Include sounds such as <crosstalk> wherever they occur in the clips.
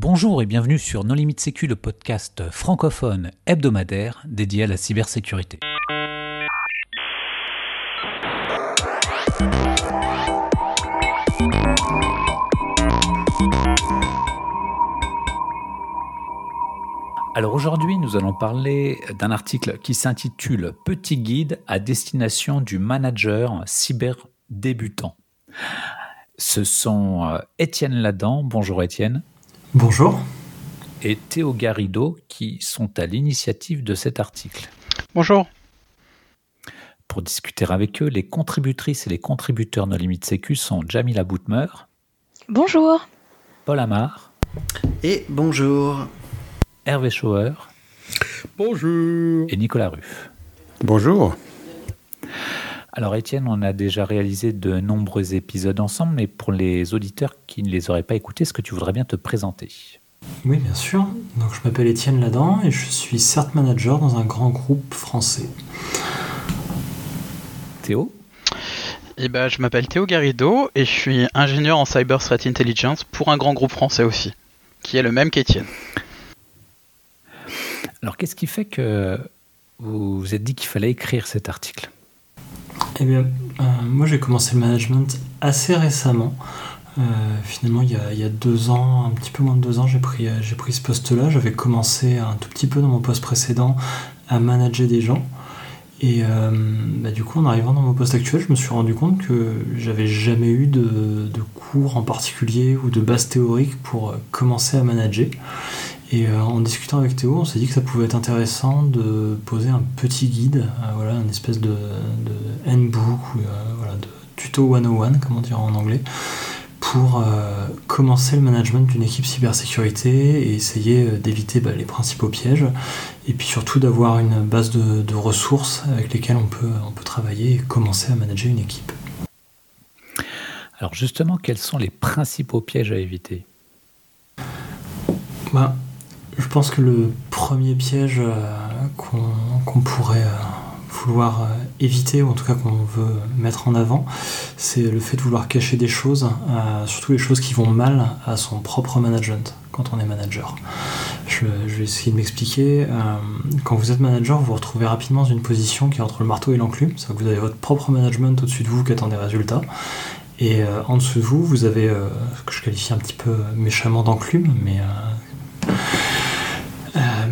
Bonjour et bienvenue sur Non Limite Sécu, le podcast francophone hebdomadaire dédié à la cybersécurité. Alors aujourd'hui, nous allons parler d'un article qui s'intitule Petit guide à destination du manager cyber débutant. Ce sont euh, Étienne Ladan. Bonjour Étienne. Bonjour. Et Théo Garrido qui sont à l'initiative de cet article. Bonjour. Pour discuter avec eux, les contributrices et les contributeurs No Limite Sécu sont Jamila Boutmer. Bonjour. Paul Amar. Et bonjour. Hervé Schauer. Bonjour. Et Nicolas Ruff. Bonjour. Alors Étienne, on a déjà réalisé de nombreux épisodes ensemble, mais pour les auditeurs qui ne les auraient pas écoutés, est-ce que tu voudrais bien te présenter? Oui, bien sûr. Donc je m'appelle Étienne Ladan et je suis CERT Manager dans un grand groupe français. Théo? Eh ben, je m'appelle Théo Garrido et je suis ingénieur en Cyber Threat Intelligence pour un grand groupe français aussi, qui est le même qu'Étienne. Alors qu'est-ce qui fait que vous vous êtes dit qu'il fallait écrire cet article? Eh bien, euh, moi j'ai commencé le management assez récemment. Euh, finalement, il y, a, deux ans, un petit peu moins de deux ans, j'ai pris, j'ai pris ce poste-là. J'avais commencé un tout petit peu dans mon poste précédent à manager des gens. Et euh, bah, du coup, en arrivant dans mon poste actuel, je me suis rendu compte que j'avais jamais eu de, cours en particulier ou de base théorique pour commencer à manager. Et euh, en discutant avec Théo, on s'est dit que ça pouvait être intéressant de poser un petit guide, euh, voilà, une espèce de, de handbook ou euh, voilà, de tuto 101, comme on dirait en anglais, pour commencer le management d'une équipe cybersécurité et essayer d'éviter bah, les principaux pièges, et puis surtout d'avoir une base de, de, ressources avec lesquelles on peut, on peut travailler et commencer à manager une équipe. Alors justement, quels sont les principaux pièges à éviter? Bah, je pense que le premier piège euh, qu'on qu pourrait euh, vouloir euh, éviter, ou en tout cas qu'on veut mettre en avant, c'est le fait de vouloir cacher des choses, surtout les choses qui vont mal à son propre management quand on est manager. Je, vais essayer de m'expliquer. Quand vous êtes manager, vous vous retrouvez rapidement dans une position qui est entre le marteau et l'enclume, c'est-à-dire que vous avez votre propre management au-dessus de vous qui attend des résultats. Et en dessous de vous, vous avez ce que je qualifie un petit peu méchamment d'enclume, mais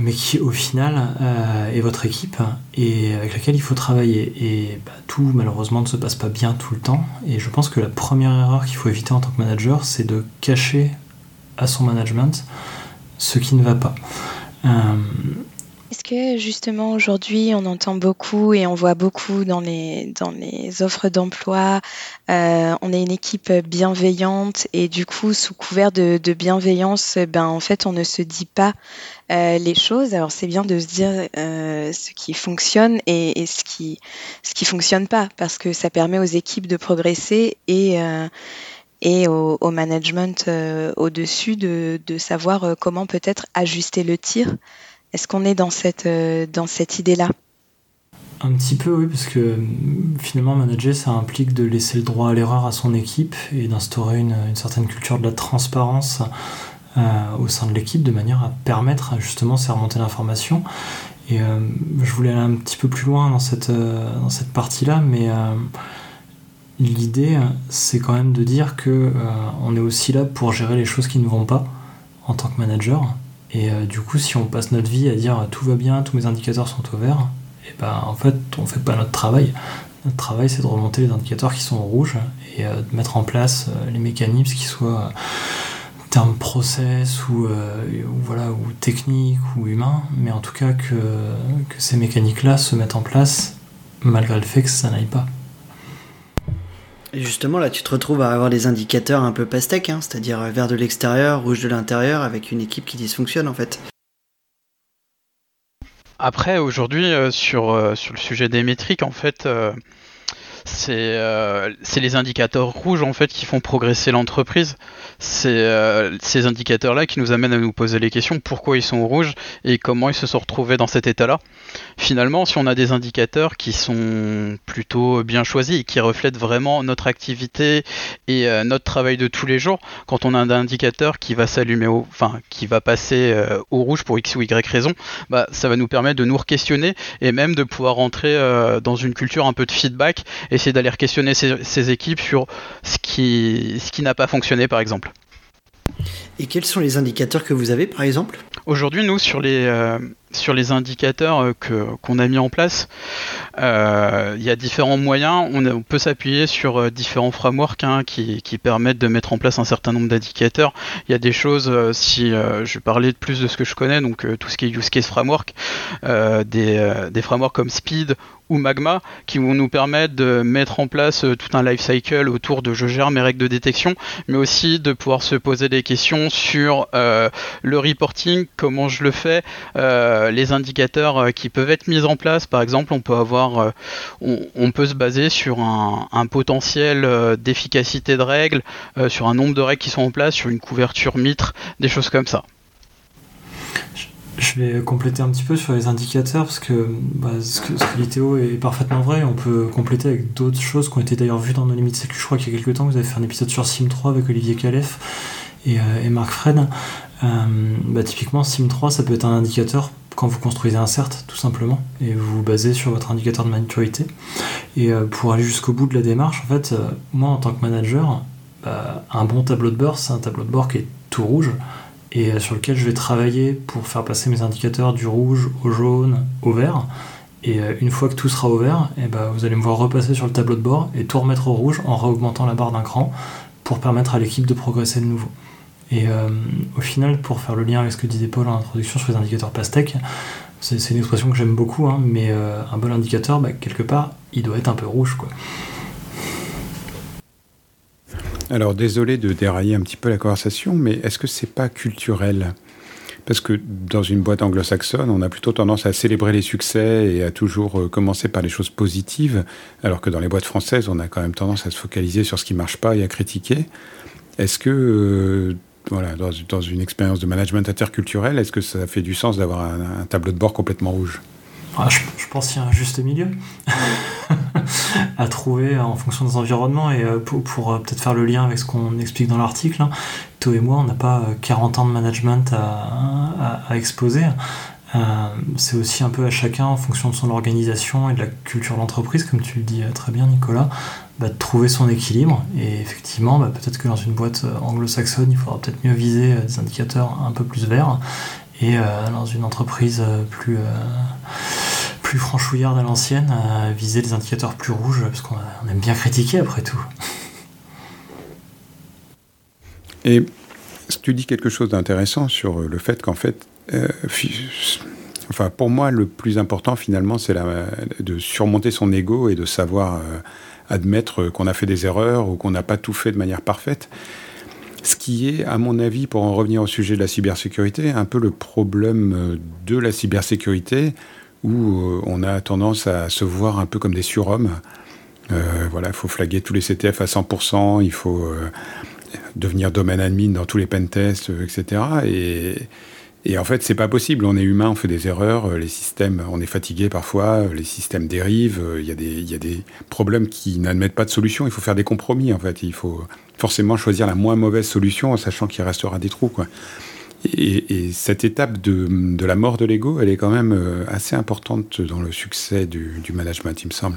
mais qui au final euh, est votre équipe et avec laquelle il faut travailler. Et bah, tout malheureusement ne se passe pas bien tout le temps. Et je pense que la première erreur qu'il faut éviter en tant que manager, c'est de cacher à son management ce qui ne va pas. Euh, est-ce que justement aujourd'hui on entend beaucoup et on voit beaucoup dans les, offres d'emploi, euh, on est une équipe bienveillante et du coup sous couvert de, bienveillance, ben en fait on ne se dit pas euh, les choses. Alors c'est bien de se dire euh, ce qui fonctionne et, ce qui ce fonctionne pas parce que ça permet aux équipes de progresser et au, management au-dessus de, de savoir comment peut-être ajuster le tir est-ce qu'on est dans cette, euh, dans cette idée-là? Un petit peu, oui, parce que finalement, manager, ça implique de laisser le droit à l'erreur à son équipe et d'instaurer une, une, certaine culture de la transparence euh, au sein de l'équipe de manière à permettre justement ces remontées d'informations. Et euh, je voulais aller un petit peu plus loin dans cette, euh, dans cette partie-là, mais euh, l'idée, c'est quand même de dire que euh, on est aussi là pour gérer les choses qui ne vont pas en tant que manager et euh, du coup, si on passe notre vie à dire tout va bien, tous mes indicateurs sont au vert, et ben en fait, on fait pas notre travail. Notre travail, c'est de remonter les indicateurs qui sont au rouge et euh, de mettre en place euh, les mécanismes qui soient termes process ou, ou, voilà ou techniques ou humains, mais en tout cas que ces mécaniques-là se mettent en place malgré le fait que ça n'aille pas. Justement, là, tu te retrouves à avoir des indicateurs un peu pastèques, hein, c'est-à-dire vert de l'extérieur, rouge de l'intérieur, avec une équipe qui dysfonctionne en fait. Après, aujourd'hui, euh, sur, euh, sur le sujet des métriques, en fait, euh, c'est euh, les indicateurs rouges en fait qui font progresser l'entreprise. C'est euh, ces indicateurs-là qui nous amènent à nous poser les questions pourquoi ils sont rouges et comment ils se sont retrouvés dans cet état-là? Finalement, si on a des indicateurs qui sont plutôt bien choisis et qui reflètent vraiment notre activité et euh, notre travail de tous les jours, quand on a un indicateur qui va s'allumer, enfin qui va passer euh, au rouge pour x ou y raison, bah ça va nous permettre de nous questionner et même de pouvoir rentrer dans une culture un peu de feedback, essayer d'aller questionner ces, équipes sur ce qui, ce qui n'a pas fonctionné par exemple. Et quels sont les indicateurs que vous avez par exemple? Aujourd'hui, nous, sur les, euh, sur les indicateurs euh, qu'on a mis en place, euh, il y a différents moyens. On, peut s'appuyer sur différents frameworks hein, qui, qui, permettent de mettre en place un certain nombre d'indicateurs. Il y a des choses, si je parlais plus de ce que je connais, donc tout ce qui est use case framework, des, des frameworks comme Speed ou Magma qui vont nous permettre de mettre en place tout un life cycle autour de je gère mes règles de détection, mais aussi de pouvoir se poser des questions sur le reporting, comment je le fais, euh, les indicateurs euh, qui peuvent être mis en place. Par exemple, on peut avoir, euh, on, peut se baser sur un, potentiel d'efficacité de règles, sur un nombre de règles qui sont en place, sur une couverture mitre, des choses comme ça. Je vais compléter un petit peu sur les indicateurs parce que bah, ce que, dit Théo est parfaitement vrai. On peut compléter avec d'autres choses qui ont été d'ailleurs vues dans nos limites. Je crois qu'il y a quelques temps, vous avez fait un épisode sur SIM3 avec Olivier Calef et, et Marc Fred. Euh, bah, typiquement, SIM3, ça peut être un indicateur quand vous construisez un CERT, tout simplement, et vous vous basez sur votre indicateur de maturité. Et euh, pour aller jusqu'au bout de la démarche, en fait, euh, moi, en tant que manager, bah, un bon tableau de bord, c'est un tableau de bord qui est tout rouge, et sur lequel je vais travailler pour faire passer mes indicateurs du rouge au jaune au vert. Et une fois que tout sera au vert, et bah, vous allez me voir repasser sur le tableau de bord et tout remettre au rouge en réaugmentant la barre d'un cran pour permettre à l'équipe de progresser de nouveau. Et euh, au final, pour faire le lien avec ce que disait Paul en introduction sur les indicateurs PASTEC, c'est une expression que j'aime beaucoup, hein, mais euh, un bon indicateur, bah, quelque part, il doit être un peu rouge. Quoi. Alors désolé de dérailler un petit peu la conversation, mais est-ce que c'est pas culturel? Parce que dans une boîte anglo-saxonne, on a plutôt tendance à célébrer les succès et à toujours euh, commencer par les choses positives, alors que dans les boîtes françaises, on a quand même tendance à se focaliser sur ce qui marche pas et à critiquer. Est-ce que voilà, dans, une expérience de management interculturel, est-ce que ça fait du sens d'avoir un, tableau de bord complètement rouge? Ah, je, pense qu'il y a un juste milieu <laughs> à trouver en fonction des environnements et euh, pour, euh, peut-être faire le lien avec ce qu'on explique dans l'article. Hein. Toi et moi, on n'a pas 40 euh, ans de management à exposer. C'est aussi un peu à chacun en fonction de son organisation et de la culture d'entreprise, comme tu le dis très bien, Nicolas, bah, de trouver son équilibre. Et effectivement, bah, peut-être que dans une boîte euh, anglo-saxonne, il faudra peut-être mieux viser euh, des indicateurs un peu plus verts. Et euh, dans une entreprise plus, plus franchouillarde à l'ancienne, viser des indicateurs plus rouges, parce qu'on aime bien critiquer après tout. Et tu dis quelque chose d'intéressant sur le fait qu'en fait, enfin pour moi, le plus important finalement, c'est de surmonter son ego et de savoir admettre qu'on a fait des erreurs ou qu'on n'a pas tout fait de manière parfaite. Ce qui est, à mon avis, pour en revenir au sujet de la cybersécurité, un peu le problème euh, de la cybersécurité, où euh, on a tendance à se voir un peu comme des surhommes. Euh, voilà, il faut flaguer tous les CTF à 100%, il faut devenir domaine admin dans tous les pentests, etc. Et, et en fait, c'est pas possible. On est humain, on fait des erreurs, euh, les systèmes, on est fatigué parfois, euh, les systèmes dérivent, euh, il y, a des, problèmes qui n'admettent pas de solution. Il faut faire des compromis, en fait. Il faut forcément choisir la moins mauvaise solution en sachant qu'il restera des trous. Et, cette étape de, la mort de l'ego, elle est quand même assez importante dans le succès du, management, il me semble.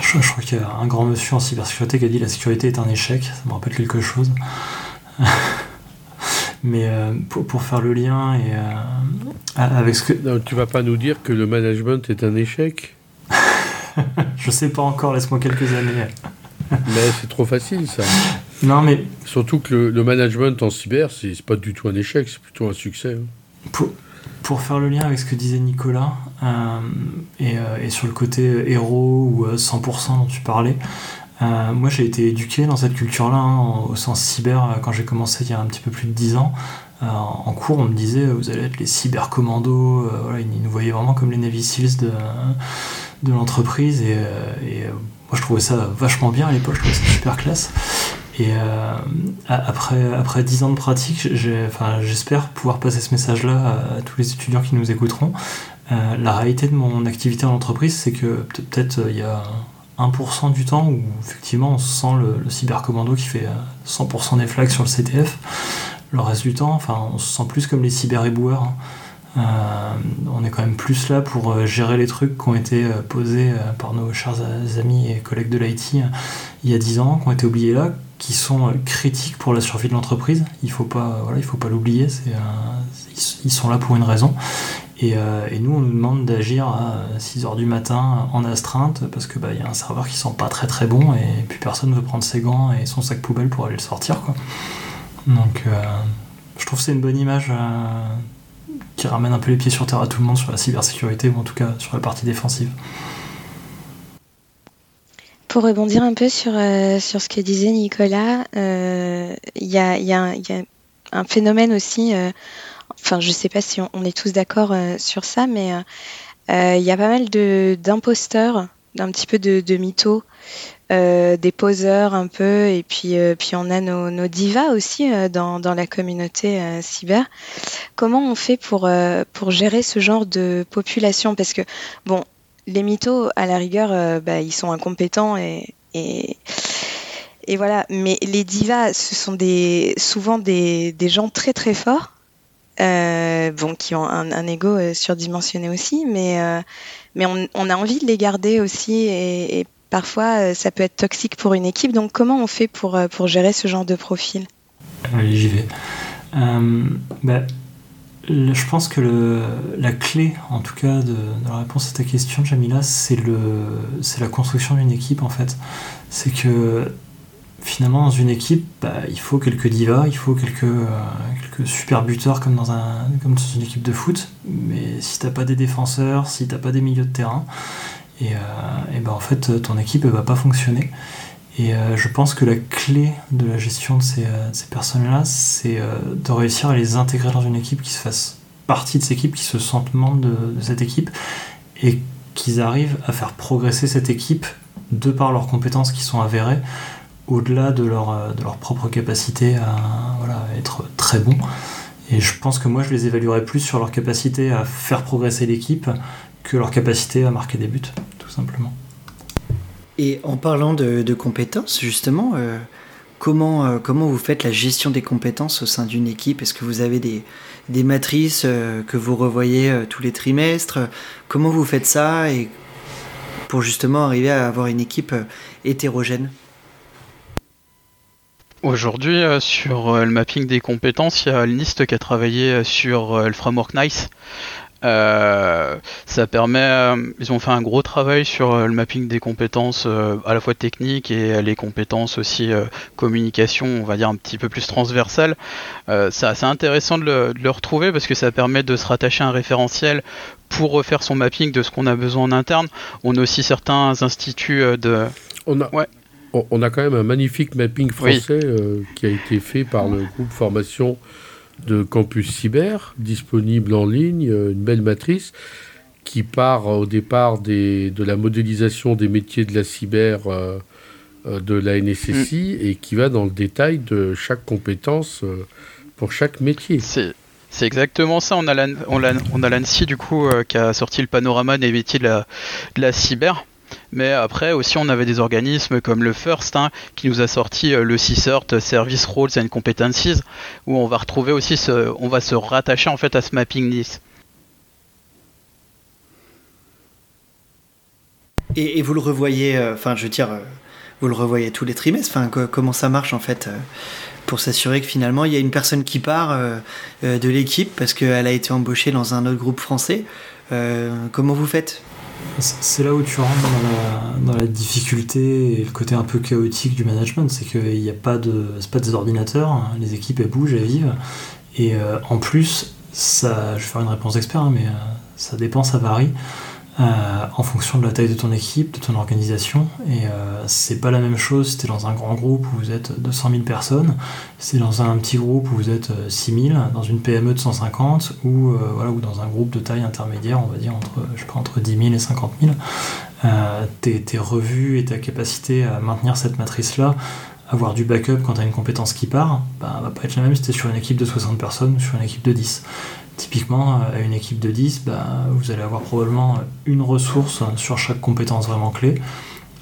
Je, je crois qu'il y a un grand monsieur en cybersécurité qui a dit la sécurité est un échec. Ça me rappelle quelque chose. <laughs> Mais euh, pour, faire le lien et euh, avec ce que. Non, tu vas pas nous dire que le management est un échec? <laughs> Je sais pas encore, laisse-moi quelques années. <laughs> mais c'est trop facile ça. Non, mais. Surtout que le, management en cyber, c'est pas du tout un échec, c'est plutôt un succès. Hein. Pour, pour, faire le lien avec ce que disait Nicolas, euh, et, et, sur le côté héros ou 100% dont tu parlais, euh, moi, j'ai été éduqué dans cette culture-là, hein, au sens cyber, euh, quand j'ai commencé il y a un petit peu plus de 10 ans. Euh, en cours, on me disait, vous allez être les cybercommandos. voilà, ils nous voyaient vraiment comme les Navy Seals de, l'entreprise. Et, moi je trouvais ça vachement bien à l'époque, je trouvais ça super classe. Et euh, après, après 10 ans de pratique, j'espère pouvoir passer ce message-là à, tous les étudiants qui nous écouteront. Euh, la réalité de mon activité en entreprise, c'est que peut-être il y a 1% du temps où effectivement on sent le, cybercommando qui fait 100% des flags sur le CTF. Le reste du temps, enfin, on se sent plus comme les cyber-éboueurs. Hein. Euh, on est quand même plus là pour euh, gérer les trucs qui ont été euh, posés par nos chers amis et collègues de l'IT il y a 10 ans, qui ont été oubliés là, qui sont critiques pour la survie de l'entreprise. Il il faut pas l'oublier. ils sont là pour une raison. Et, nous, on nous demande d'agir à 6 h du matin en astreinte parce que bah, y a un serveur qui sent pas très très bon et puis personne ne veut prendre ses gants et son sac poubelle pour aller le sortir. Quoi. Donc, je trouve que c'est une bonne image qui ramène un peu les pieds sur terre à tout le monde sur la cybersécurité ou en tout cas sur la partie défensive. Pour rebondir un peu sur, euh, ce que disait Nicolas, euh, il y, a, un phénomène aussi, euh, enfin je sais pas si on, est tous d'accord sur ça, mais il y a pas mal d'imposteurs, d'un petit peu de, mythos euh, des poseurs un peu, et puis, euh, on a nos, divas aussi euh, dans, la communauté cyber. Comment on fait pour, gérer ce genre de population? Parce que, bon, les mythos, à la rigueur, bah, ils sont incompétents et, voilà. Mais les divas, ce sont souvent des gens très très forts. Bon, qui ont un, un ego surdimensionné aussi, mais, mais on, a envie de les garder aussi et, parfois euh, ça peut être toxique pour une équipe. Donc comment on fait pour, euh, pour gérer ce genre de profil? Allez, j'y vais. Euh, bah, je pense que la clé, en tout cas, de, la réponse à ta question, Jamila, c'est la construction d'une équipe, en fait. C'est que finalement, dans une équipe, bah, il faut quelques divas, il faut quelques, quelques super buteurs comme dans, un, une équipe de foot. Mais si t'as pas des défenseurs, si t'as pas des milieux de terrain, et, euh, ben en fait ton équipe ne va pas fonctionner. Et euh, je pense que la clé de la gestion de ces, euh, personnes-là, c'est de réussir à les intégrer dans une équipe qui se fasse partie de cette équipe, qui se sentent membres de, cette équipe, et qu'ils arrivent à faire progresser cette équipe de par leurs compétences qui sont avérées, au-delà de leur, de leur propre capacité à être très bons. Et je pense que moi, je les évaluerais plus sur leur capacité à faire progresser l'équipe que leur capacité à marquer des buts, tout simplement. Et en parlant de, compétences, justement, euh, comment, euh, comment vous faites la gestion des compétences au sein d'une équipe? Est-ce que vous avez des, matrices euh, que vous revoyez tous les trimestres? Comment vous faites ça pour justement arriver à avoir une équipe hétérogène? Aujourd'hui, sur le mapping des compétences, il y a NIST qui a travaillé sur le framework NICE. Euh, ça permet, euh, ils ont fait un gros travail sur euh, le mapping des compétences à la fois techniques et les compétences aussi communication, on va dire un petit peu plus transversales. c'est assez intéressant de le, retrouver parce que ça permet de se rattacher à un référentiel pour refaire son mapping de ce qu'on a besoin en interne. On a aussi certains instituts de. On a, ouais. On a quand même un magnifique mapping français qui a été fait par le groupe formation de campus cyber, disponible en ligne, euh, une belle matrice qui part au départ des, de la modélisation des métiers de la cyber euh, euh, de la NSSI mm. et qui va dans le détail de chaque compétence pour chaque métier. C'est c'est exactement ça. On a l'ANSI du coup qui a sorti le panorama des métiers de la, de la cyber. Mais après aussi on avait des organismes comme le FIRST hein, qui nous a sorti euh, le CSERT Service Roles and Competencies où on va retrouver aussi on va se rattacher en fait à ce mapping NIS. Et, vous le revoyez, euh, enfin je veux dire, euh, vous le revoyez tous les trimestres. Enfin comment ça marche en fait pour s'assurer que finalement il y a une personne qui part de l'équipe parce qu'elle a été embauchée dans un autre groupe français. comment vous faites? C'est là où tu rentres dans la, difficulté et le côté un peu chaotique du management, c'est qu'il n'y a pas de, pas des ordinateurs, hein. les équipes elles bougent, elles vivent, et euh, en plus, ça, je vais faire une réponse d'expert, hein, mais euh, ça dépend, ça varie. Euh, en fonction de la taille de ton équipe, de ton organisation. Et euh, c'est pas la même chose si tu es dans un grand groupe où vous êtes 200 000 personnes, si tu dans un petit groupe où vous êtes 6 000, dans une PME de 150 ou, euh, voilà, ou dans un groupe de taille intermédiaire, on va dire entre, je sais entre 10 000 et 50 000. tes, tes, revues et ta capacité à maintenir cette matrice-là, avoir du backup quand tu as une compétence qui part, bah, va pas être la même si tu es sur une équipe de 60 personnes ou sur une équipe de 10. Typiquement, à une équipe de 10, bah, vous allez avoir probablement une ressource sur chaque compétence vraiment clé.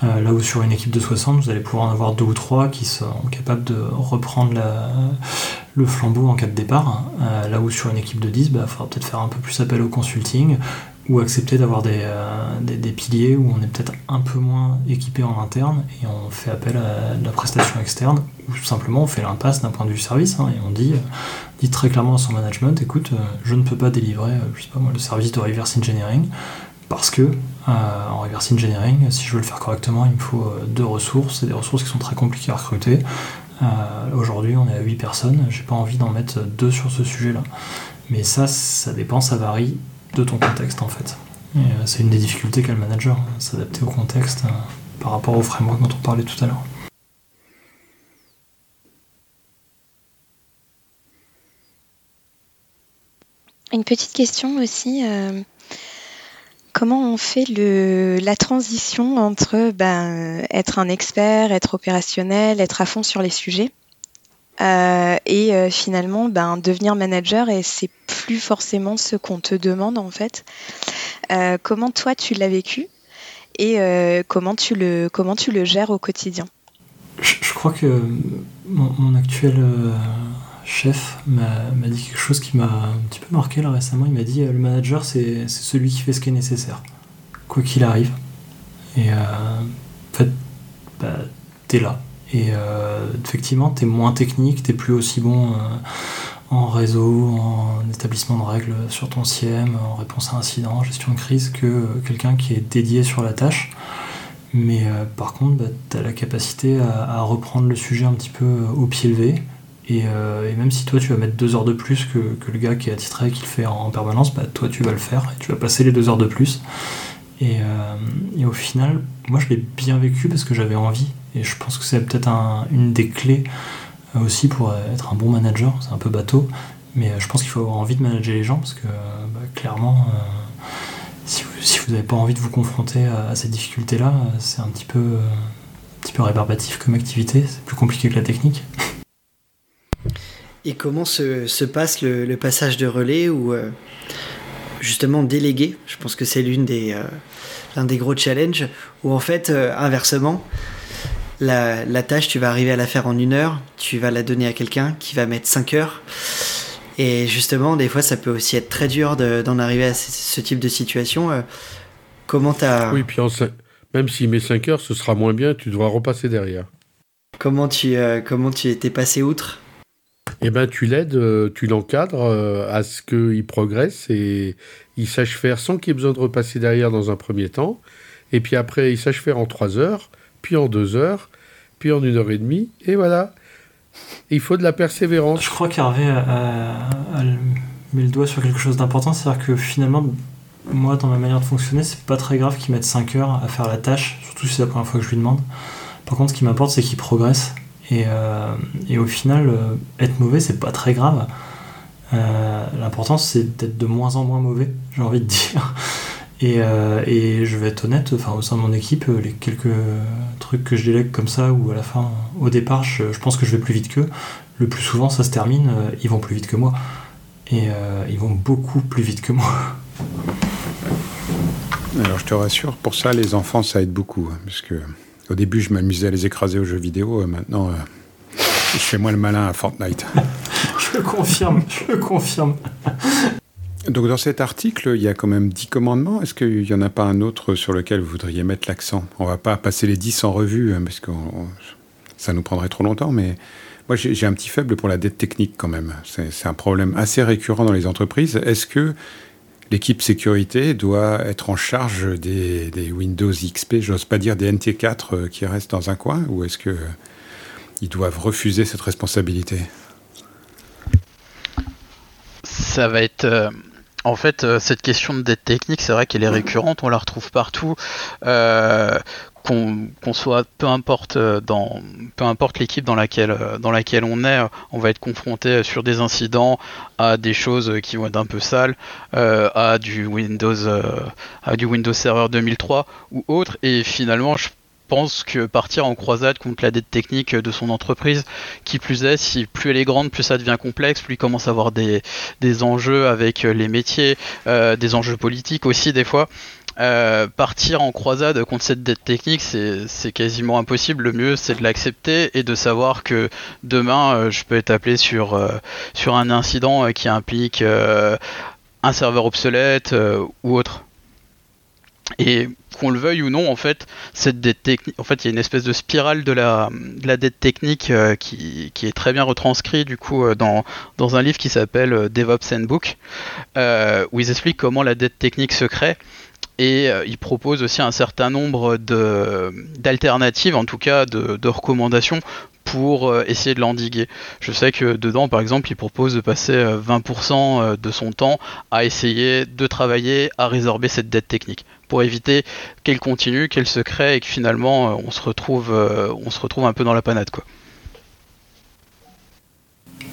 Euh, là où sur une équipe de 60, vous allez pouvoir en avoir deux ou trois qui sont capables de reprendre le flambeau en cas de départ. Euh, là où sur une équipe de 10, il bah, faudra peut-être faire un peu plus appel au consulting ou accepter d'avoir euh, des, des, piliers où on est peut-être un peu moins équipé en interne et on fait appel à la prestation externe ou tout simplement on fait l'impasse d'un point de vue service hein, et on dit, dit très clairement à son management écoute, je ne peux pas délivrer je sais pas moi, le service de reverse engineering parce que euh, en reverse engineering, si je veux le faire correctement, il me faut euh, deux ressources, et des ressources qui sont très compliquées à recruter. Euh, aujourd'hui, on est à 8 personnes, j'ai pas envie d'en mettre deux sur ce sujet-là. Mais ça, ça dépend, ça varie de ton contexte en fait. C'est une des difficultés qu'a le manager, s'adapter au contexte par rapport au framework dont on parlait tout à l'heure. Une petite question aussi. Comment on fait le, la transition entre ben, être un expert, être opérationnel, être à fond sur les sujets? Euh, et euh, finalement ben, devenir manager et c'est plus forcément ce qu'on te demande en fait. Euh, comment toi tu l'as vécu et comment, tu le, comment tu le gères au quotidien? Je, crois que mon actuel chef m'a dit quelque chose qui m'a un petit peu marqué là récemment. Il m'a dit le manager, c'est celui qui fait ce qui est nécessaire, quoi qu'il arrive. Et en fait, bah, t'es là. Et euh, effectivement, t'es moins technique, t'es plus aussi bon en réseau, en établissement de règles sur ton CIEM, en réponse à incident, gestion de crise, que quelqu'un qui est dédié sur la tâche. Mais par contre, bah, tu as la capacité à, reprendre le sujet un petit peu au pied levé, euh, et, même si toi tu vas mettre deux heures de plus que, le gars qui est attitré et qui le fait en, permanence, bah, toi tu vas le faire et tu vas passer les deux heures de plus. Et, euh, au final, moi je l'ai bien vécu parce que j'avais envie. Et je pense que c'est peut-être une des clés euh, aussi pour être un bon manager. C'est un peu bateau, mais je pense qu'il faut avoir envie de manager les gens parce que bah, clairement, si vous n'avez pas envie de vous confronter à, ces difficultés-là, c'est un petit peu, un petit peu rébarbatif comme activité. C'est plus compliqué que la technique. <laughs> Et comment se, passe le, passage de relais ou euh, justement déléguer Je pense que c'est l'une des euh, l'un des gros challenges où en fait euh, inversement la, tâche tu vas arriver à la faire en une heure, tu vas la donner à quelqu'un qui va mettre cinq heures. Et justement, des fois, ça peut aussi être très dur d'en arriver à ce, type de situation. comment t'as... Oui, puis même s'il met 5 heures, ce sera moins bien, tu devras repasser derrière. Comment tu, comment tu étais passé outre? Eh ben, tu l'aides, euh, tu l'encadres euh, à ce qu'il progresse et il sache faire sans qu'il ait besoin de repasser derrière dans un premier temps. Et puis après, il sache faire en trois heures, puis en deux heures, puis en une heure et demie. Et voilà. Il faut de la persévérance. Je crois qu'Hervé met le doigt sur quelque chose d'important. C'est-à-dire que finalement, moi, dans ma manière de fonctionner, c'est pas très grave qu'il mette 5 heures à faire la tâche, surtout si c'est la première fois que je lui demande. Par contre, ce qui m'importe, c'est qu'il progresse euh, et, au final, euh, être mauvais, c'est pas très grave. Euh, l'important, c'est d'être de moins en moins mauvais, j'ai envie de dire. Et, je vais être honnête, enfin, au sein de mon équipe, les quelques trucs que je délègue comme ça, ou à la fin, au départ, je, pense que je vais plus vite qu'eux, le plus souvent, ça se termine, ils vont plus vite que moi. Et ils vont beaucoup plus vite que moi. Alors, je te rassure, pour ça, les enfants, ça aide beaucoup. Hein, parce que au début, je m'amusais à les écraser aux jeux vidéo. Euh, maintenant, euh, je fais moins le malin à Fortnite. <laughs> je le confirme, je le confirme. Donc dans cet article, il y a quand même 10 commandements. Est-ce qu'il n'y en a pas un autre sur lequel vous voudriez mettre l'accent? On va pas passer les 10 en revue, hein, parce que ça nous prendrait trop longtemps, mais moi j'ai un petit faible pour la dette technique quand même. C'est un problème assez récurrent dans les entreprises. Est-ce que l'équipe sécurité doit être en charge des, Windows XP, j'ose pas dire des NT4 euh, qui restent dans un coin, ou est-ce que ils doivent refuser cette responsabilité? Ça va être euh, en fait, euh, cette question de dette technique, c'est vrai qu'elle est récurrente, on la retrouve partout. Qu'on soit peu importe dans peu importe l'équipe dans laquelle on est, on va être confronté sur des incidents à des choses qui vont être un peu sales, à du Windows à du Windows Server 2003 ou autre. Et finalement je pense que partir en croisade contre la dette technique de son entreprise, qui plus est, si plus elle est grande, plus ça devient complexe, plus il commence à avoir des, des enjeux avec les métiers, euh, des enjeux politiques aussi des fois. Euh, partir en croisade contre cette dette technique, c'est quasiment impossible. Le mieux, c'est de l'accepter et de savoir que demain, euh, je peux être appelé sur, sur un incident qui implique un serveur obsolète ou autre. Et qu'on le veuille ou non, en fait, cette dette technique, en fait, il y a une espèce de spirale de la, dette technique euh, qui, est très bien retranscrit du coup euh, dans, un livre qui s'appelle euh, DevOps Handbook, où ils expliquent comment la dette technique se crée. Et ils proposent aussi un certain nombre d'alternatives, en tout cas de, de recommandations pour essayer de l'endiguer. Je sais que dedans, par exemple, il propose de passer 20% de son temps à essayer de travailler à résorber cette dette technique pour éviter qu'elle continue, qu'elle se crée et que finalement euh, on se retrouve, euh, on se retrouve un peu dans la panade quoi.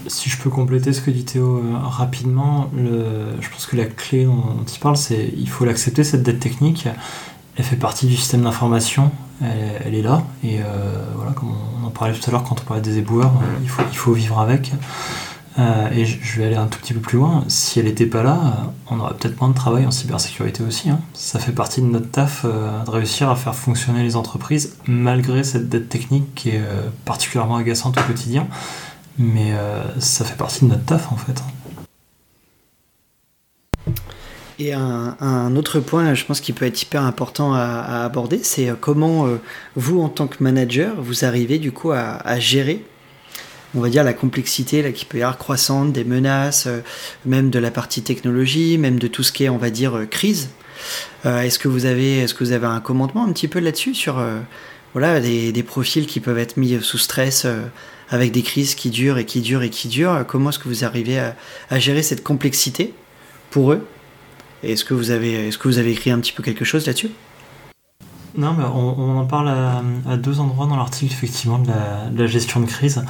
Si je peux compléter ce que dit Théo euh, rapidement, je pense que la clé dont, il parle, c'est il faut l'accepter cette dette technique. Elle fait partie du système d'information, elle, est là, et voilà, comme on en parlait tout à l'heure quand on parlait des éboueurs, il, faut, il faut vivre avec. Euh, et je vais aller un tout petit peu plus loin. Si elle n'était pas là, on aurait peut-être moins de travail en cybersécurité aussi. Hein. Ça fait partie de notre taf euh, de réussir à faire fonctionner les entreprises malgré cette dette technique qui est euh, particulièrement agaçante au quotidien. Mais ça fait partie de notre taf en fait. Et un, autre point, je pense, qui peut être hyper important à, aborder, c'est comment vous, en tant que manager, vous arrivez du coup à gérer on va dire, la complexité là, qui peut y avoir croissante, des menaces, euh, même de la partie technologie, même de tout ce qui est, on va dire, euh, crise. Euh, est-ce que vous avez, est-ce que vous avez un commandement un petit peu là-dessus sur, voilà, des, profils qui peuvent être mis sous stress avec des crises qui durent et qui durent et qui durent? Comment est-ce que vous arrivez à, gérer cette complexité pour eux? Est-ce que vous avez, est-ce que vous avez écrit un petit peu quelque chose là-dessus? Non, mais on, en parle à, deux endroits dans l'article, effectivement, de la, gestion de crise.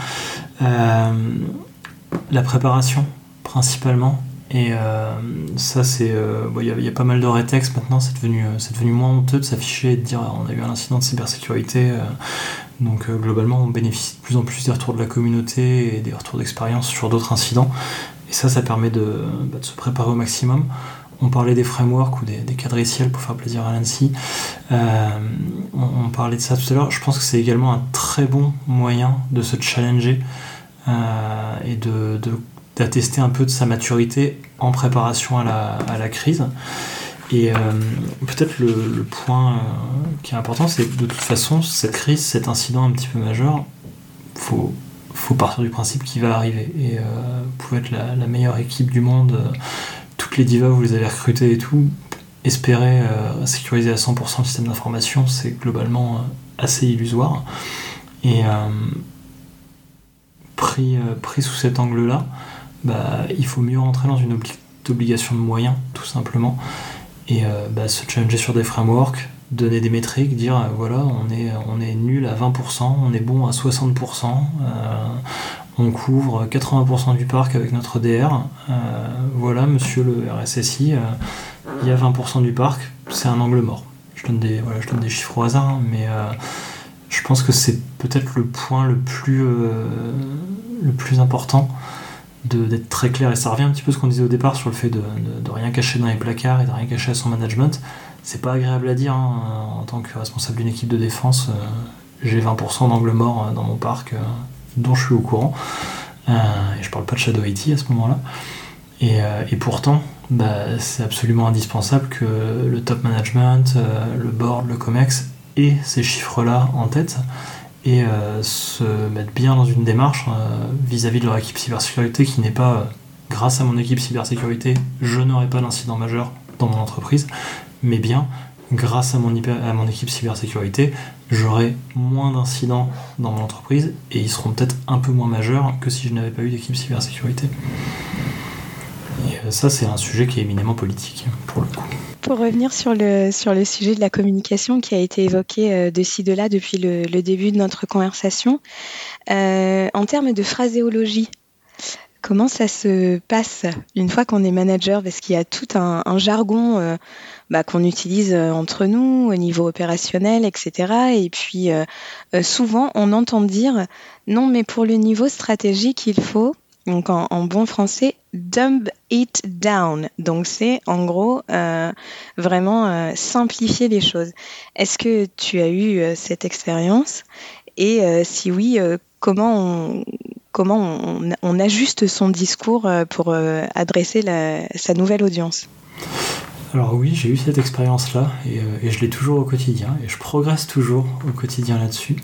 Euh, la préparation, principalement. Et euh, ça, c'est. Euh, il y, a pas mal de rétextes maintenant, c'est devenu, devenu moins honteux de s'afficher et de dire on a eu un incident de cybersécurité. donc, globalement, on bénéficie de plus en plus des retours de la communauté et des retours d'expérience sur d'autres incidents. Et ça, ça permet de, bah, se préparer au maximum. On parlait des frameworks ou des, des cadriciels pour faire plaisir à l'ANSI. Euh, on, parlait de ça tout à l'heure. Je pense que c'est également un très bon moyen de se challenger et de, d'attester un peu de sa maturité en préparation à la, crise. Et euh, peut-être le, point qui est important, c'est que de toute façon, cette crise, cet incident un petit peu majeur, faut faut partir du principe qu'il va arriver. Et vous pouvez être la, la, meilleure équipe du monde toutes les divas, vous les avez recrutées et tout, espérer euh, sécuriser à 100% le système d'information, c'est globalement euh, assez illusoire. Et euh, pris, pris sous cet angle-là, bah, il faut mieux rentrer dans une obligation de moyens, tout simplement, et bah, se challenger sur des frameworks, donner des métriques, dire voilà, on est, on est nul à 20%, on est bon à 60%, on couvre 80% du parc avec notre DR. Euh, voilà, monsieur le RSSI, euh, il y a 20% du parc, c'est un angle mort. Je donne des, voilà, je donne des chiffres au hasard, hein, mais euh, je pense que c'est peut-être le point le plus, le plus important d'être très clair. Et ça revient un petit peu à ce qu'on disait au départ sur le fait de, rien cacher dans les placards et de rien cacher à son management. C'est pas agréable à dire hein, en tant que responsable d'une équipe de défense. j'ai 20% d'angle mort dans mon parc dont je suis au courant. Euh, et je parle pas de Shadow IT à ce moment-là. Et, euh, pourtant, bah, c'est absolument indispensable que le top management, euh, le board, le COMEX aient ces chiffres-là en tête et se mettent bien dans une démarche vis-à-vis de leur équipe cybersécurité qui n'est pas grâce à mon équipe cybersécurité, je n'aurai pas d'incident majeur dans mon entreprise, mais bien grâce à mon, à mon équipe cybersécurité, j'aurai moins d'incidents dans mon entreprise et ils seront peut-être un peu moins majeurs que si je n'avais pas eu d'équipe cybersécurité. Et euh, ça, c'est un sujet qui est éminemment politique, pour le coup. Pour revenir sur le, sur le sujet de la communication qui a été évoqué euh, de ci, de là depuis le, début de notre conversation, euh, en termes de phraséologie, comment ça se passe une fois qu'on est manager? Parce qu'il y a tout un, jargon euh, bah, qu'on utilise entre nous au niveau opérationnel, etc. Et puis souvent, on entend dire non, mais pour le niveau stratégique, il faut donc en, bon français, dumb it down. Donc c'est en gros euh, vraiment euh, simplifier les choses. Est-ce que tu as eu euh, cette expérience? Et si oui, comment on, comment on, ajuste son discours pour adresser sa nouvelle audience? Alors oui, j'ai eu cette expérience-là euh, et, je l'ai toujours au quotidien et je progresse toujours au quotidien là-dessus.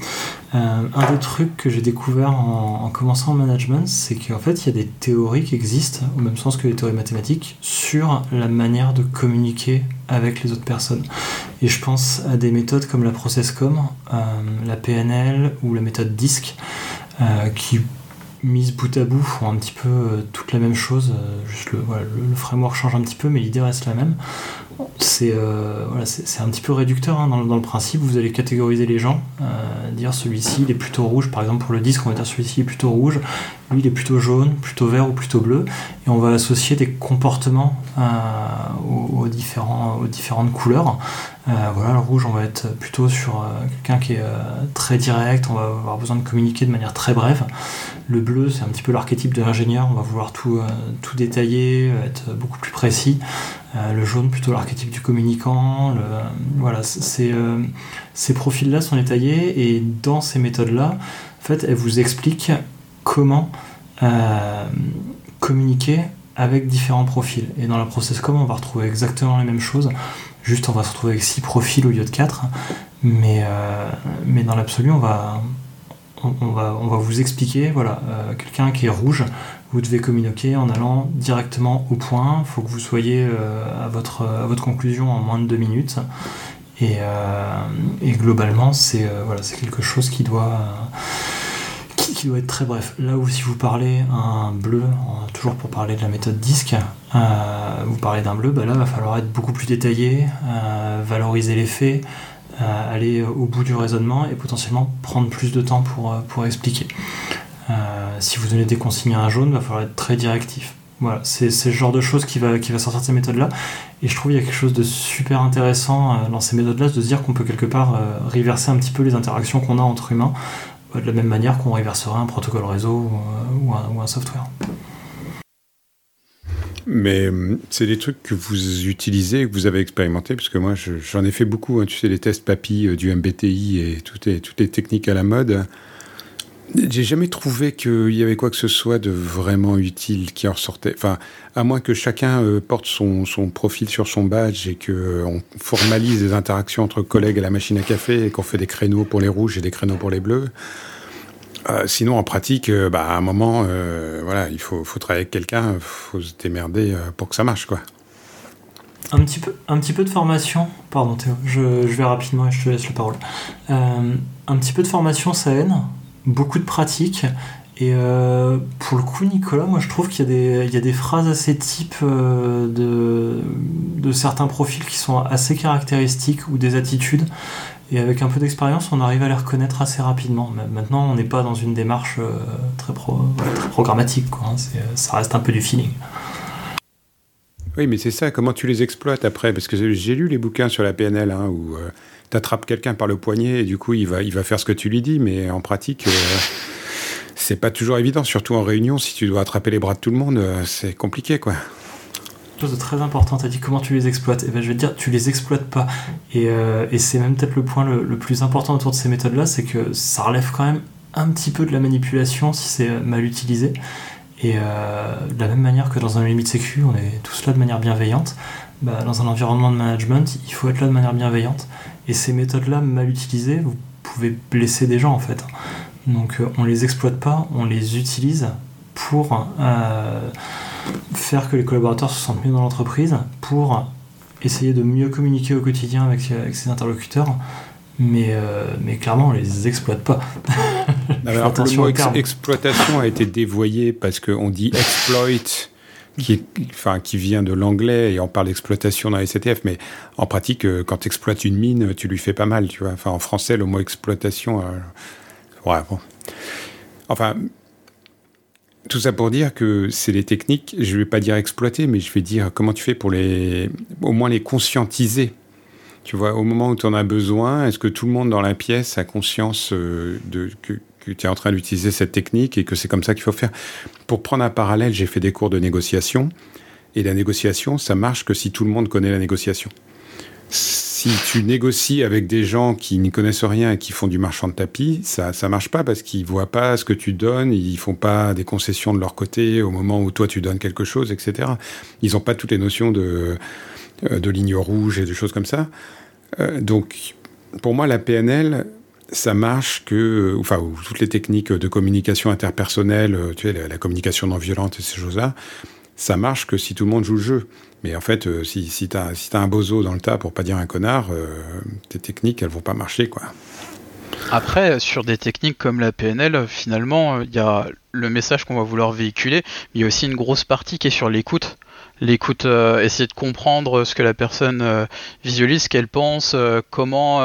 Euh, un des trucs que j'ai découvert en, commençant en management, c'est qu'en fait, il y a des théories qui existent, au même sens que les théories mathématiques, sur la manière de communiquer avec les autres personnes. Et je pense à des méthodes comme la ProcessCom, euh, la PNL ou la méthode DISC, qui mises bout à bout font un petit peu euh, toute la même chose, euh, juste le, framework change un petit peu, mais l'idée reste la même. C'est euh, voilà, un petit peu réducteur hein, dans, le principe, vous allez catégoriser les gens, dire celui-ci il est plutôt rouge, par exemple pour le disque on va dire celui-ci est plutôt rouge, lui il est plutôt jaune, plutôt vert ou plutôt bleu, et on va associer des comportements aux, différents, aux différentes couleurs. voilà, le rouge, on va être plutôt sur quelqu'un qui est très direct, on va avoir besoin de communiquer de manière très brève. Le bleu, c'est un petit peu l'archétype de l'ingénieur, on va vouloir tout, euh, détailler, être beaucoup plus précis. Euh, le jaune, plutôt l'archétype du communicant. voilà, euh, ces profils-là sont détaillés et dans ces méthodes-là, en fait, elles vous expliquent comment communiquer avec différents profils. Et dans la process com, on va retrouver exactement les mêmes choses. Juste, on va se retrouver avec 6 profils au lieu de 4. Mais, mais dans l'absolu, on va, on, va, vous expliquer, voilà, euh, quelqu'un qui est rouge, vous devez communiquer en allant directement au point. Il faut que vous soyez euh, à, votre, conclusion en moins de deux minutes. Et, euh, globalement, c'est quelque chose qui doit, qui, doit être très bref. Là où si vous parlez un bleu, toujours pour parler de la méthode disque, vous parlez d'un bleu, bah là, va falloir être beaucoup plus détaillé, valoriser les faits, aller au bout du raisonnement et potentiellement prendre plus de temps pour, euh, pour expliquer. Euh, si vous donnez des consignes à un jaune, va falloir être très directif. Voilà, c'est ce genre de choses qui va, qui va sortir de ces méthodes-là. Et je trouve qu'il y a quelque chose de super intéressant euh, dans ces méthodes-là, de se dire qu'on peut quelque part reverser un petit peu les interactions qu'on a entre humains, de la même manière qu'on reverserait un protocole réseau ou un software. Mais euh, c'est des trucs que vous utilisez, que vous avez expérimenté, parce que moi j'en ai fait beaucoup, hein, tu sais, les tests papy euh, du MBTI et toutes les techniques à la mode. J'ai jamais trouvé qu'il y avait quoi que ce soit de vraiment utile qui en ressortait. Enfin, à moins que chacun euh, porte son, profil sur son badge et qu'on formalise des interactions entre collègues à la machine à café et qu'on fait des créneaux pour les rouges et des créneaux pour les bleus. Euh, sinon, en pratique, euh, bah, à un moment, euh, voilà, il faut, faut, travailler avec quelqu'un, il faut se démerder pour que ça marche, quoi. Un petit peu, un petit peu de formation, pardon Théo, je, je vais rapidement et je te laisse la parole. un petit peu de formation, ça aide, beaucoup de pratique. Et pour le coup, Nicolas, moi je trouve qu'il y, a des phrases assez types de, de certains profils qui sont assez caractéristiques ou des attitudes et avec un peu d'expérience, on arrive à les reconnaître assez rapidement. Maintenant, on n'est pas dans une démarche euh, très, programmatique, quoi, hein. euh, ça reste un peu du feeling. Oui, mais c'est ça, comment tu les exploites après? Parce que j'ai lu les bouquins sur la PNL, hein, euh, tu attrapes quelqu'un par le poignet et du coup, il va, il va faire ce que tu lui dis, mais en pratique, c'est pas toujours évident, surtout en réunion, si tu dois attraper les bras de tout le monde, c'est compliqué, quoi chose de très important. Tu as dit comment tu les exploites. Et eh ben, je vais te dire, tu les exploites pas. Et, euh, et c'est même peut-être le point le, plus important autour de ces méthodes-là, c'est que ça relève quand même un petit peu de la manipulation si c'est mal utilisé. Et euh, de la même manière que dans un limite sécu, on est tous là de manière bienveillante. Bah, dans un environnement de management, il faut être là de manière bienveillante. Et ces méthodes-là, mal utilisées, vous pouvez blesser des gens en fait. Donc euh, on les exploite pas, on les utilise pour faire que les collaborateurs se sentent mieux dans l'entreprise pour essayer de mieux communiquer au quotidien avec, avec ses interlocuteurs. Mais, euh, mais clairement, on les exploite pas. <laughs> Alors, le mot exploitation a été dévoyé parce qu'on dit exploit qui, enfin, qui vient de l'anglais et on parle d'exploitation dans les CTF, mais en pratique, euh, quand tu exploites une mine, tu lui fais pas mal, tu vois. En français, le mot exploitation, euh. Enfin, tout ça pour dire que c'est les techniques, je vais pas dire exploiter, mais je vais dire comment tu fais pour les, au moins les conscientiser. Tu vois, au moment où tu en as besoin, est-ce que tout le monde dans la pièce a conscience euh, de, que, que tu es en train d'utiliser cette technique et que c'est comme ça qu'il faut faire Pour prendre un parallèle, j'ai fait des cours de négociation. Et la négociation, ça marche que si tout le monde connaît la négociation. Si tu négocies avec des gens qui n'y connaissent rien et qui font du marchand de tapis, ça ça marche pas parce qu'ils voient pas ce que tu donnes, ils font pas des concessions de leur côté au moment où toi tu donnes quelque chose, etc. Ils ont pas toutes les notions de euh, de ligne rouge et de choses comme ça. Euh, donc pour moi la PNL ça marche que, enfin, toutes les techniques de communication interpersonnelle, euh, tu sais, la, communication non violente et ces choses-là, ça marche que si tout le monde joue le jeu. Mais en fait, euh, si, si tu as, si as un bozo dans le tas, pour pas dire un connard, euh, tes techniques, elles vont pas marcher, quoi. Après, sur des techniques comme la PNL, finalement, il y a le message qu'on va vouloir véhiculer, mais il y a aussi une grosse partie qui est sur l'écoute l'écoute, euh, essayer de comprendre ce que la personne euh, visualise, ce qu'elle pense, euh, comment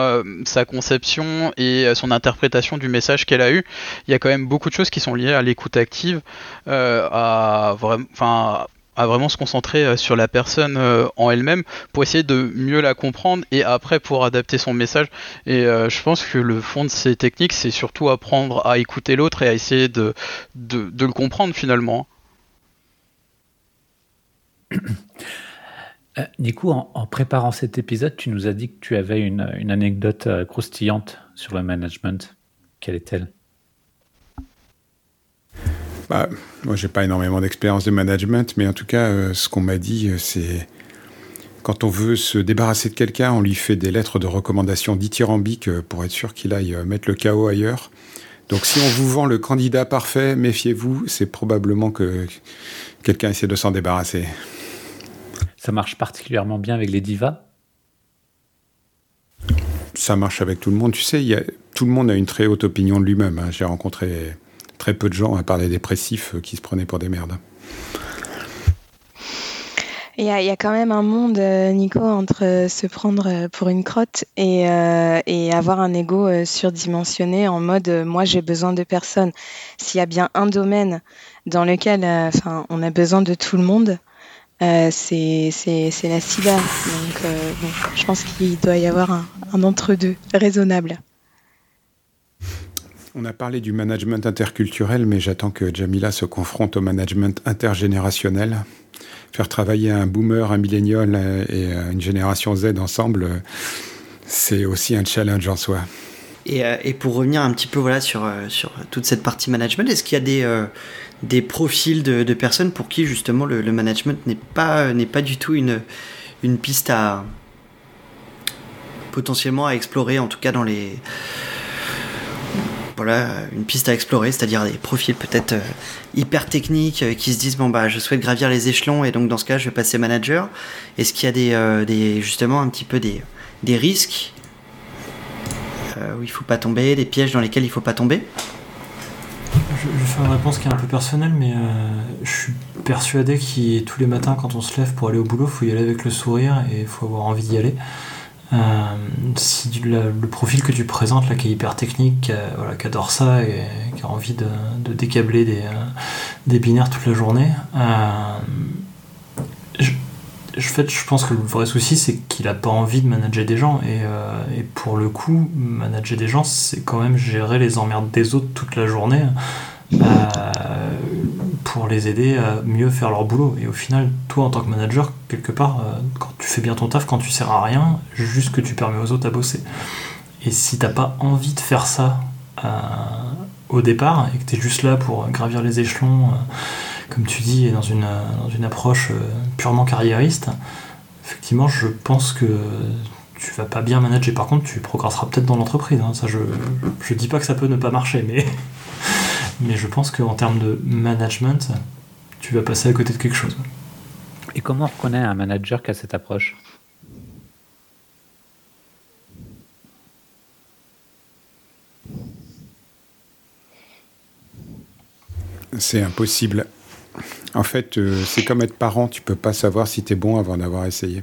sa conception et son interprétation du message qu'elle a eu. Il y a quand même beaucoup de choses qui sont liées à l'écoute active, à, enfin, à vraiment se concentrer sur la personne en elle-même pour essayer de mieux la comprendre et après pour adapter son message. Et je pense que le fond de ces techniques, c'est surtout apprendre à écouter l'autre et à essayer de, de le comprendre finalement. Euh, Nico, en, préparant cet épisode, tu nous as dit que tu avais une, anecdote euh, croustillante sur le management. Quelle est-elle? Bah, Moi, j'ai pas énormément d'expérience de management, mais en tout cas, euh, ce qu'on m'a dit, c'est quand on veut se débarrasser de quelqu'un, on lui fait des lettres de recommandation dithyrambiques pour être sûr qu'il aille mettre le chaos ailleurs. Donc si on vous vend le candidat parfait, méfiez-vous, c'est probablement que quelqu'un essaie de s'en débarrasser. Ça marche particulièrement bien avec les divas Ça marche avec tout le monde. Tu sais, y a, tout le monde a une très haute opinion de lui-même. Hein. J'ai rencontré très peu de gens, à part les dépressifs, euh, qui se prenaient pour des merdes. Il y, a, il y, a, quand même un monde, euh, Nico, entre euh, se prendre pour une crotte et, euh, et avoir un ego surdimensionné en mode moi j'ai besoin de personne. S'il y a bien un domaine dans lequel enfin, on a besoin de tout le monde, euh, c'est la cyber. Donc, euh, bon, je pense qu'il doit y avoir un, un entre-deux raisonnable. On a parlé du management interculturel, mais j'attends que Jamila se confronte au management intergénérationnel. Faire travailler un boomer, un millénial et une génération Z ensemble, c'est aussi un challenge en soi. Et, euh, et, pour revenir un petit peu voilà, sur, sur toute cette partie management, est-ce qu'il y a des, euh, des profils de, personnes pour qui justement le, management n'est pas, n'est pas du tout une, piste à potentiellement à explorer, en tout cas dans les voilà une piste à explorer, c'est-à-dire des profils peut-être euh, hyper techniques euh, qui se disent bon bah je souhaite gravir les échelons et donc dans ce cas je vais passer manager. Est-ce qu'il y a des, euh, des, justement un petit peu des, des risques où il faut pas tomber, des pièges dans lesquels il faut pas tomber? Je, je, fais une réponse qui est un peu personnelle, mais euh, je suis persuadé que tous les matins, quand on se lève pour aller au boulot, il faut y aller avec le sourire et il faut avoir envie d'y aller. Euh, si le, profil que tu présentes, là, qui est hyper technique, qui, voilà, qui adore ça et qui a envie de, décabler des, euh, des, binaires toute la journée, je, pense que le vrai souci, c'est qu'il n'a pas envie de manager des gens. Et, pour le coup, manager des gens, c'est quand même gérer les emmerdes des autres toute la journée pour les aider à mieux faire leur boulot. Et au final, toi, en tant que manager, quelque part, euh, quand tu fais bien ton taf, quand tu sers à rien, juste que tu permets aux autres à bosser. Et si t'as pas envie de faire ça euh, au départ, et que tu es juste là pour gravir les échelons comme tu dis, dans une, dans une approche euh, purement carriériste, effectivement, je pense que tu vas pas bien manager. Par contre, tu progresseras peut-être dans l'entreprise. Hein. Ça, je, je dis pas que ça peut ne pas marcher, mais, <laughs> mais je pense qu'en termes de management, tu vas passer à côté de quelque chose. Et comment on reconnaît un manager qui a cette approche? C'est impossible En fait, c'est comme être parent, tu peux pas savoir si tu es bon avant d'avoir essayé.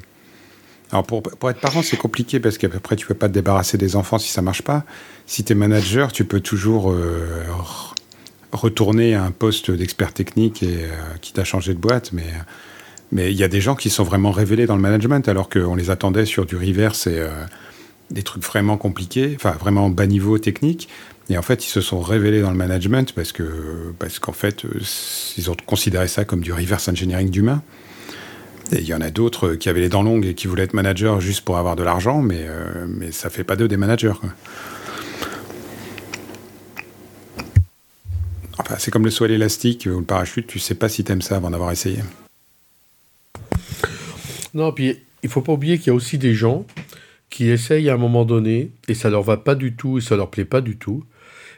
Alors pour, pour être parent, c'est compliqué parce qu'après, tu peux pas te débarrasser des enfants si ça marche pas. Si tu es manager, tu peux toujours retourner à un poste d'expert technique et qui t'a changé de boîte, mais mais il y a des gens qui sont vraiment révélés dans le management alors qu'on les attendait sur du reverse et des trucs vraiment compliqués, enfin vraiment bas niveau technique. Et en fait, ils se sont révélés dans le management parce que parce qu'en fait, euh, ils ont considéré ça comme du reverse engineering d'humain. Et il y en a d'autres qui avaient les dents longues et qui voulaient être managers juste pour avoir de l'argent, mais, euh, mais ça fait pas d'eux des managers. C'est comme le saut élastique ou le parachute, tu sais pas si tu aimes ça avant d'avoir essayé. Non, puis il faut pas oublier qu'il y a aussi des gens qui essayent à un moment donné et ça leur va pas du tout et ça leur plaît pas du tout.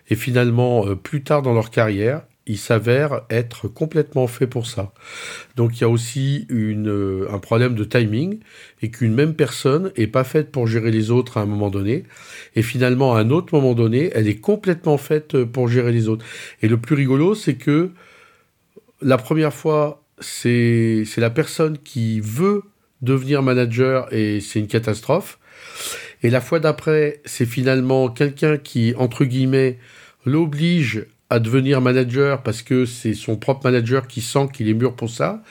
Et finalement, euh, plus tard dans leur carrière, ils s'avèrent être complètement faits pour ça. Donc il y a aussi une, euh, un problème de timing et qu'une même personne est pas faite pour gérer les autres à un moment donné. Et finalement, à un autre moment donné, elle est complètement faite pour gérer les autres. Et le plus rigolo, c'est que la première fois, c'est la personne qui veut devenir manager et c'est une catastrophe. Et la fois d'après, c'est finalement quelqu'un qui, entre guillemets, l'oblige à devenir manager parce que c'est son propre manager qui sent qu'il est mûr pour ça.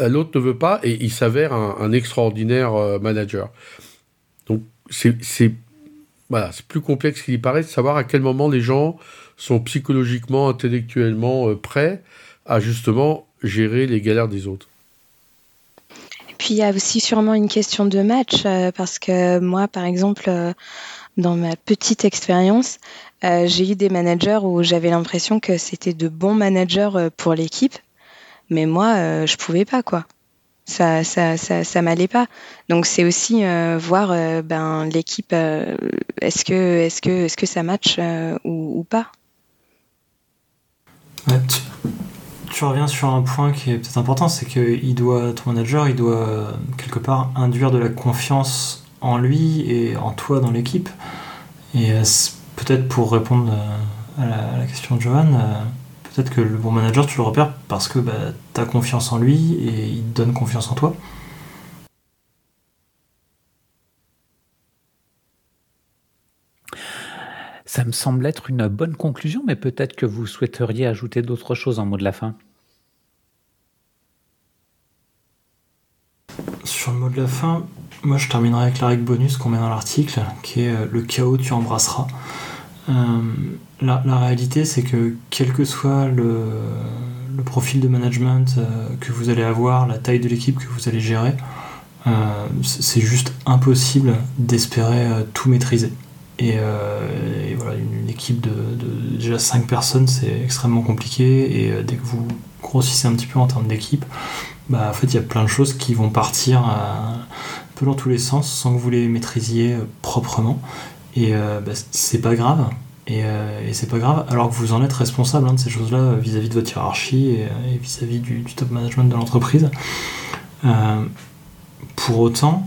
Euh, l'autre ne veut pas et il s'avère un, extraordinaire euh, manager. Donc c'est voilà, plus complexe qu'il y paraît de savoir à quel moment les gens sont psychologiquement, intellectuellement euh, prêts à justement gérer les galères des autres. Puis il y a aussi sûrement une question de match, parce que moi, par exemple, dans ma petite expérience, euh, j'ai eu des managers où j'avais l'impression que c'était de bons managers pour l'équipe, mais moi, je pouvais pas, quoi. Ça, ça, ça, ça m'allait pas. Donc c'est aussi voir ben l'équipe, est-ce que, est-ce que, est-ce que ça match ou, pas. Tu reviens sur un point qui est peut-être important, c'est que il doit, ton manager, il doit quelque part induire de la confiance en lui et en toi dans l'équipe. Et euh, peut-être pour répondre euh, à la, question de Johan, euh, peut-être que le bon manager, tu le repères parce que bah, tu as confiance en lui et il te donne confiance en toi. Ça me semble être une bonne conclusion, mais peut-être que vous souhaiteriez ajouter d'autres choses en mot de la fin. Sur le mot de la fin, moi je terminerai avec la règle bonus qu'on met dans l'article, qui est euh, le chaos tu embrasseras. Euh, la, réalité, c'est que quel que soit le, profil de management euh, que vous allez avoir, la taille de l'équipe que vous allez gérer, c'est juste impossible d'espérer tout maîtriser. Et, voilà, une, équipe de, déjà 5 personnes, c'est extrêmement compliqué. Et dès que vous grossissez un petit peu en termes d'équipe, bah, en fait, il y a plein de choses qui vont partir dans tous les sens sans que vous les maîtrisiez euh, proprement. Et euh, bah, c'est pas grave. Euh, et, c'est pas grave, alors que vous en êtes responsable hein, de ces choses-là vis-à-vis de votre hiérarchie et, vis-à-vis du, top management de l'entreprise. pour autant,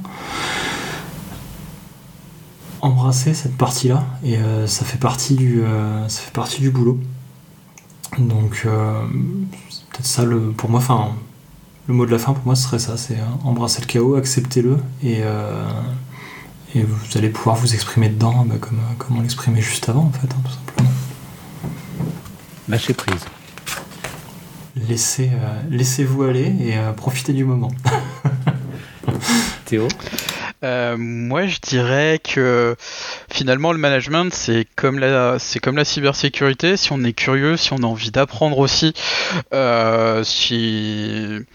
embrasser cette partie-là, et ça, fait partie du, ça fait partie du boulot. Donc, peut-être ça, le, pour moi, enfin, le mot de la fin pour moi ce serait ça, c'est euh, embrasser le chaos, acceptez-le et, euh, et vous allez pouvoir vous exprimer dedans bah, comme, euh, comme on l'exprimait juste avant en fait, hein, tout simplement. Lâchez prise. Laissez, laissez-vous aller et profitez du moment. <laughs> Théo? Moi, je dirais que finalement, le management, c'est comme la, c'est comme la cybersécurité. Si on est curieux, si on a envie d'apprendre aussi, si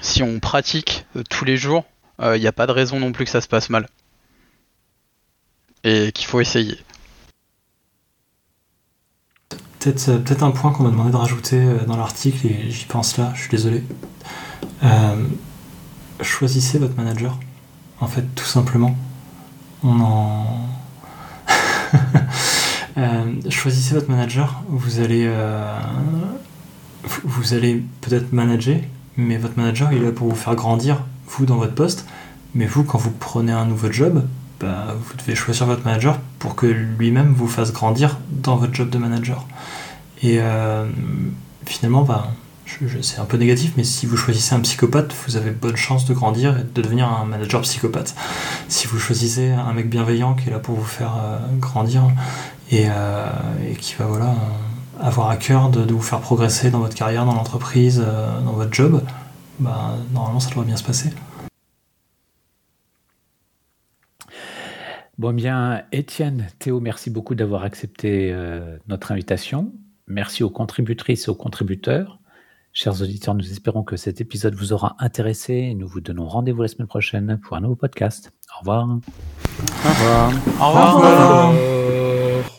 si on pratique euh, tous les jours, il euh, n'y a pas de raison non plus que ça se passe mal. Et qu'il faut essayer. Peut-être euh, un point qu'on m'a demandé de rajouter dans l'article, et j'y pense là, je suis désolé. choisissez votre manager. En fait, tout simplement. On en. <laughs> choisissez votre manager. Vous allez. vous allez peut-être manager, mais votre manager il est là pour vous faire grandir, vous dans votre poste, mais vous quand vous prenez un nouveau job, bah, vous devez choisir votre manager pour que lui-même vous fasse grandir dans votre job de manager. Et euh, finalement, bah, c'est un peu négatif, mais si vous choisissez un psychopathe, vous avez bonne chance de grandir et de devenir un manager psychopathe. Si vous choisissez un mec bienveillant qui est là pour vous faire euh, grandir et, et, qui va voilà avoir à cœur de, vous faire progresser dans votre carrière, dans l'entreprise, dans votre job, bah, normalement ça devrait bien se passer. Bon bien, Étienne, Théo, merci beaucoup d'avoir accepté euh, notre invitation. Merci aux contributrices et aux contributeurs. Chers auditeurs, nous espérons que cet épisode vous aura intéressé et nous vous donnons rendez-vous la semaine prochaine pour un nouveau podcast. Au revoir. Au revoir. Au revoir. Au revoir.